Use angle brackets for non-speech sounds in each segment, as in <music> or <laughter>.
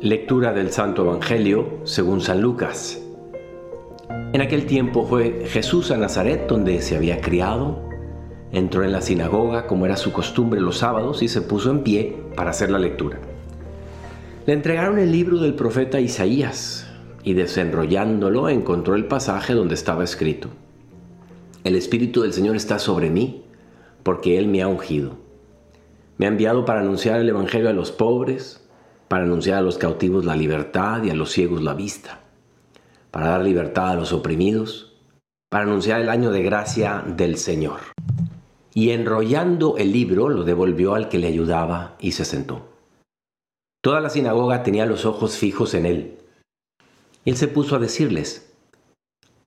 Lectura del Santo Evangelio según San Lucas. En aquel tiempo fue Jesús a Nazaret donde se había criado, entró en la sinagoga como era su costumbre los sábados y se puso en pie para hacer la lectura. Le entregaron el libro del profeta Isaías y desenrollándolo encontró el pasaje donde estaba escrito, El Espíritu del Señor está sobre mí porque Él me ha ungido. Me ha enviado para anunciar el Evangelio a los pobres, para anunciar a los cautivos la libertad y a los ciegos la vista, para dar libertad a los oprimidos, para anunciar el año de gracia del Señor. Y enrollando el libro lo devolvió al que le ayudaba y se sentó. Toda la sinagoga tenía los ojos fijos en él. Él se puso a decirles,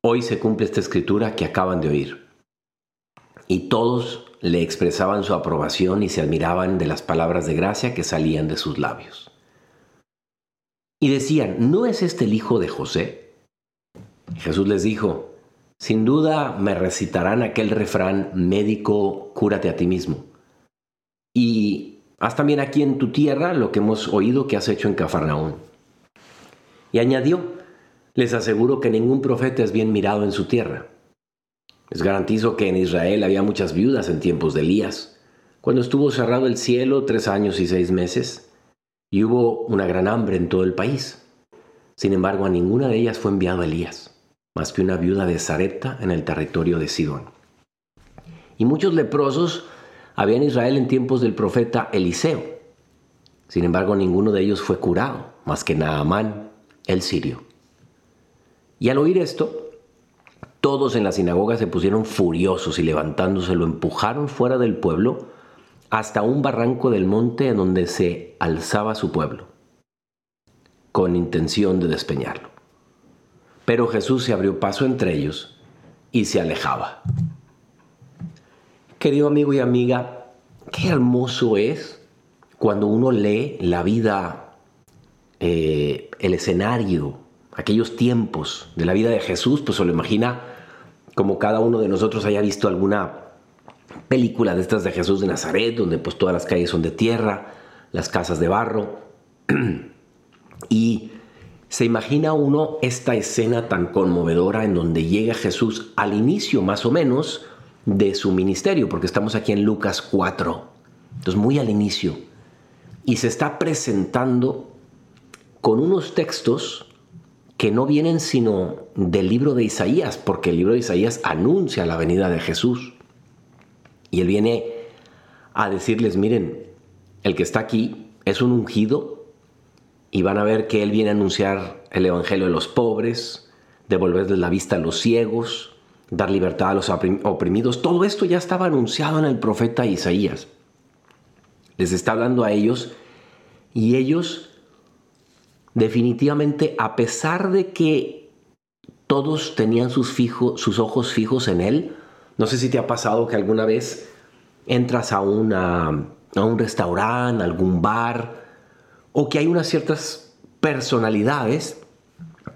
hoy se cumple esta escritura que acaban de oír. Y todos le expresaban su aprobación y se admiraban de las palabras de gracia que salían de sus labios. Y decían, ¿no es este el hijo de José? Jesús les dijo, sin duda me recitarán aquel refrán, médico, cúrate a ti mismo. Y haz también aquí en tu tierra lo que hemos oído que has hecho en Cafarnaún. Y añadió, les aseguro que ningún profeta es bien mirado en su tierra. Les garantizo que en Israel había muchas viudas en tiempos de Elías, cuando estuvo cerrado el cielo tres años y seis meses y hubo una gran hambre en todo el país. Sin embargo, a ninguna de ellas fue enviado Elías, más que una viuda de Zarepta en el territorio de Sidón. Y muchos leprosos había en Israel en tiempos del profeta Eliseo. Sin embargo, ninguno de ellos fue curado, más que Naamán, el sirio. Y al oír esto, todos en la sinagoga se pusieron furiosos y levantándose lo empujaron fuera del pueblo hasta un barranco del monte en donde se alzaba su pueblo, con intención de despeñarlo. Pero Jesús se abrió paso entre ellos y se alejaba. Querido amigo y amiga, qué hermoso es cuando uno lee la vida, eh, el escenario, aquellos tiempos de la vida de Jesús, pues se lo imagina como cada uno de nosotros haya visto alguna película de estas de Jesús de Nazaret, donde pues todas las calles son de tierra, las casas de barro. <clears throat> y se imagina uno esta escena tan conmovedora en donde llega Jesús al inicio más o menos de su ministerio, porque estamos aquí en Lucas 4, entonces muy al inicio, y se está presentando con unos textos que no vienen sino del libro de Isaías, porque el libro de Isaías anuncia la venida de Jesús. Y él viene a decirles, miren, el que está aquí es un ungido y van a ver que él viene a anunciar el Evangelio de los pobres, devolverles la vista a los ciegos, dar libertad a los oprimidos. Todo esto ya estaba anunciado en el profeta Isaías. Les está hablando a ellos y ellos definitivamente, a pesar de que todos tenían sus, sus ojos fijos en él, no sé si te ha pasado que alguna vez entras a, a un restaurante, algún bar, o que hay unas ciertas personalidades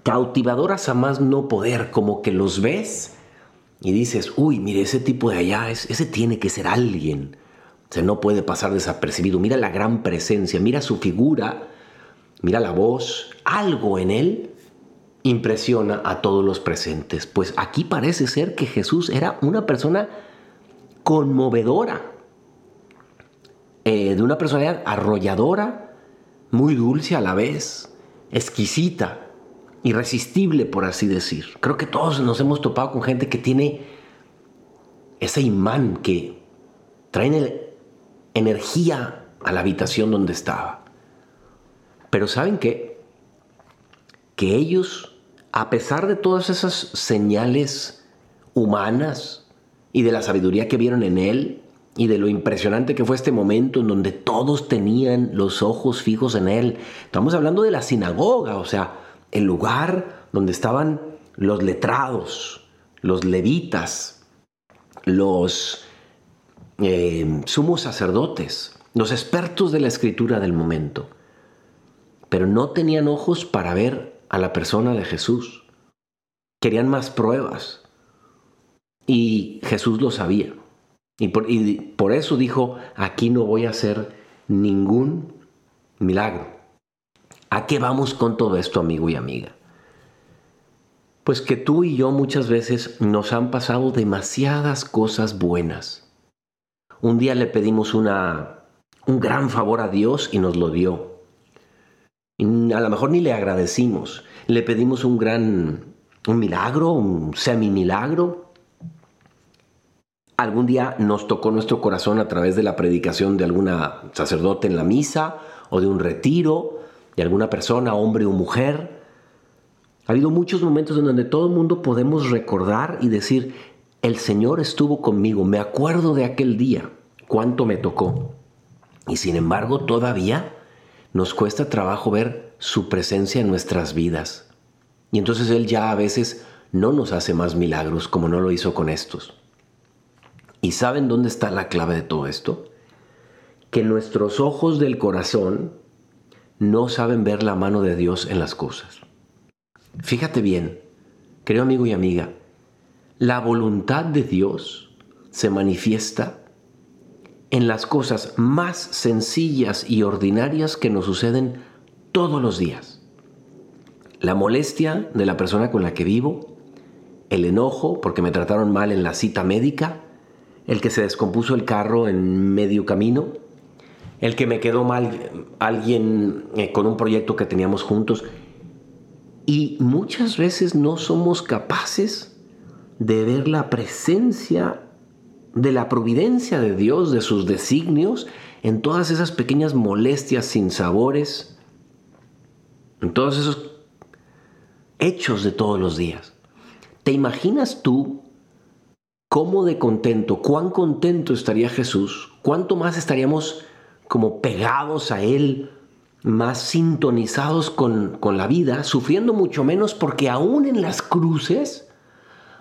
cautivadoras a más no poder, como que los ves y dices, uy, mire, ese tipo de allá, ese tiene que ser alguien. O no puede pasar desapercibido. Mira la gran presencia, mira su figura, mira la voz, algo en él impresiona a todos los presentes. Pues aquí parece ser que Jesús era una persona conmovedora, eh, de una personalidad arrolladora, muy dulce a la vez, exquisita, irresistible, por así decir. Creo que todos nos hemos topado con gente que tiene ese imán que trae energía a la habitación donde estaba. Pero ¿saben qué? Que ellos a pesar de todas esas señales humanas y de la sabiduría que vieron en él y de lo impresionante que fue este momento en donde todos tenían los ojos fijos en él, estamos hablando de la sinagoga, o sea, el lugar donde estaban los letrados, los levitas, los eh, sumos sacerdotes, los expertos de la escritura del momento, pero no tenían ojos para ver a la persona de Jesús. Querían más pruebas. Y Jesús lo sabía. Y por, eso dijo, aquí no voy a hacer ningún milagro. ¿A qué vamos con todo esto, amigo y amiga? Pues que tú y yo muchas veces nos han pasado demasiadas cosas buenas. Un día le pedimos una, un gran favor a Dios y nos lo dio. Y a lo mejor ni le agradecimos. Le pedimos un gran, un milagro, un semi milagro. Algún día nos tocó nuestro corazón a través de la predicación de alguna sacerdote en la misa o de un retiro de alguna persona, hombre o mujer. Ha habido muchos momentos en donde todo el mundo podemos recordar y decir, el Señor estuvo conmigo, me acuerdo de aquel día, cuánto me tocó. Y sin embargo, todavía nos cuesta trabajo ver su presencia en nuestras vidas. Y entonces Él ya a veces no nos hace más milagros como no lo hizo con estos. ¿Y saben dónde está la clave de todo esto? Que nuestros ojos del corazón no saben ver la mano de Dios en las cosas. Fíjate bien, creo amigo y amiga, la voluntad de Dios se manifiesta en las cosas más sencillas y ordinarias que nos suceden todos los días. La molestia de la persona con la que vivo, el enojo porque me trataron mal en la cita médica, el que se descompuso el carro en medio camino, el que me quedó mal alguien eh, con un proyecto que teníamos juntos. Y muchas veces no somos capaces de ver la presencia de la providencia de Dios, de sus designios, en todas esas pequeñas molestias sin sabores, en todos esos hechos de todos los días. ¿Te imaginas tú cómo de contento, cuán contento estaría Jesús? ¿Cuánto más estaríamos como pegados a Él, más sintonizados con, con la vida, sufriendo mucho menos porque aún en las cruces,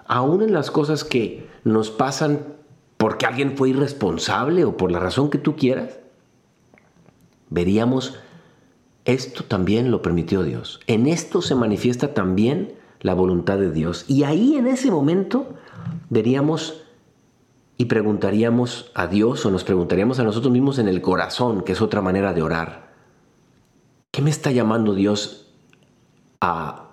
aún en las cosas que nos pasan porque alguien fue irresponsable o por la razón que tú quieras, veríamos, esto también lo permitió Dios. En esto se manifiesta también la voluntad de Dios. Y ahí en ese momento veríamos y preguntaríamos a Dios o nos preguntaríamos a nosotros mismos en el corazón, que es otra manera de orar. ¿Qué me está llamando Dios a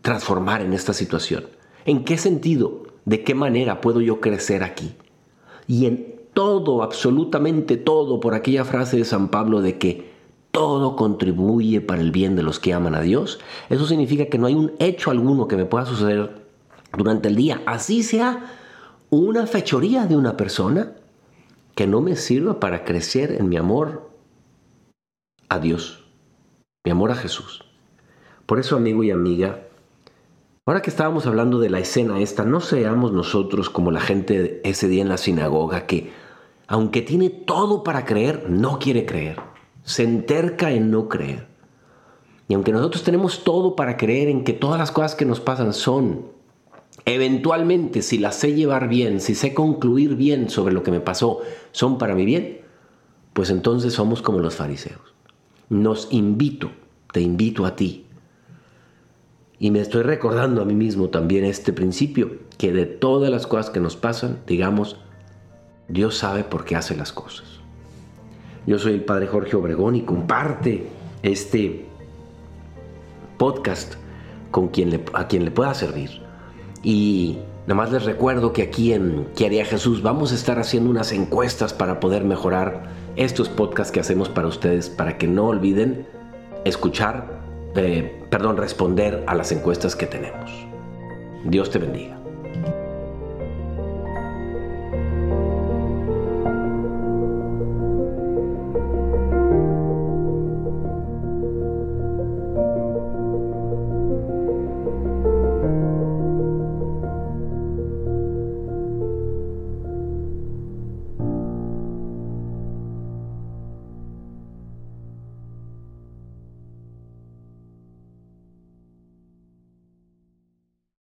transformar en esta situación? ¿En qué sentido? ¿De qué manera puedo yo crecer aquí? Y en todo, absolutamente todo, por aquella frase de San Pablo de que todo contribuye para el bien de los que aman a Dios, eso significa que no hay un hecho alguno que me pueda suceder durante el día, así sea una fechoría de una persona que no me sirva para crecer en mi amor a Dios, mi amor a Jesús. Por eso, amigo y amiga, ahora que estábamos hablando de la escena esta, no seamos nosotros como la gente ese día en la sinagoga que, aunque tiene todo para creer, no quiere creer, se enterca en no creer. Y aunque nosotros tenemos todo para creer en que todas las cosas que nos pasan son Eventualmente, si las sé llevar bien, si sé concluir bien sobre lo que me pasó, son para mi bien, pues entonces somos como los fariseos. Nos invito, te invito a ti. Y me estoy recordando a mí mismo también este principio, que de todas las cosas que nos pasan, digamos, Dios sabe por qué hace las cosas. Yo soy el Padre Jorge Obregón y comparte este podcast con quien a quien le pueda servir. Y nada más les recuerdo que aquí en ¿Qué haría Jesús? vamos a estar haciendo unas encuestas para poder mejorar estos podcasts que hacemos para ustedes, para que no olviden escuchar, eh, perdón, responder a las encuestas que tenemos. Dios te bendiga.